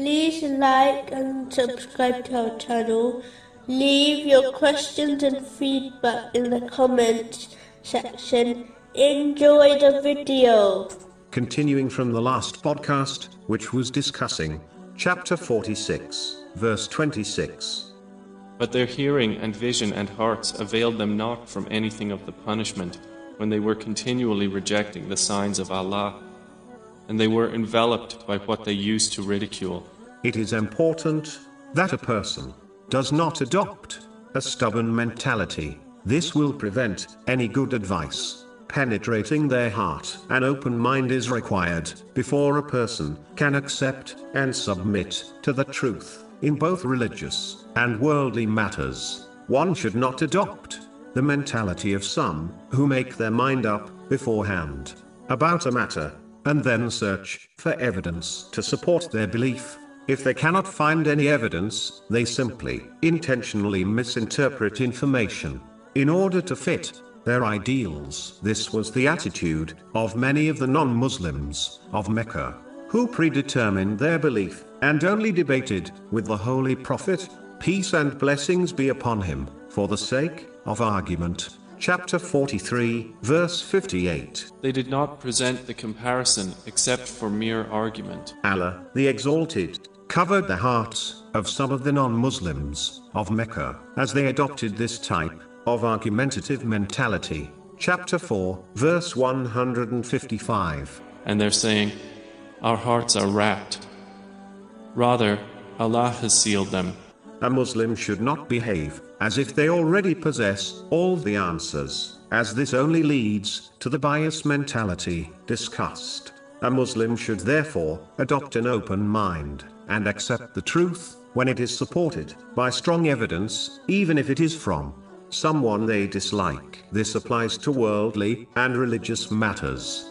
like and subscribe to our channel. Leave your questions and feedback in the comments section. Enjoy the video. Continuing from the last podcast, which was discussing chapter 46, verse 26. But their hearing and vision and hearts availed them not from anything of the punishment when they were continually rejecting the signs of Allah, and they were enveloped by what they used to ridicule. It is important that a person does not adopt a stubborn mentality. This will prevent any good advice penetrating their heart. An open mind is required before a person can accept and submit to the truth in both religious and worldly matters. One should not adopt the mentality of some who make their mind up beforehand about a matter and then search for evidence to support their belief. If they cannot find any evidence, they simply intentionally misinterpret information in order to fit their ideals. This was the attitude of many of the non Muslims of Mecca, who predetermined their belief and only debated with the Holy Prophet, peace and blessings be upon him, for the sake of argument. Chapter 43, verse 58. They did not present the comparison except for mere argument. Allah, the Exalted, covered the hearts of some of the non Muslims of Mecca as they adopted this type of argumentative mentality. Chapter 4, verse 155. And they're saying, Our hearts are wrapped. Rather, Allah has sealed them. A Muslim should not behave as if they already possess all the answers, as this only leads to the bias mentality discussed. A Muslim should therefore adopt an open mind and accept the truth when it is supported by strong evidence, even if it is from someone they dislike. This applies to worldly and religious matters.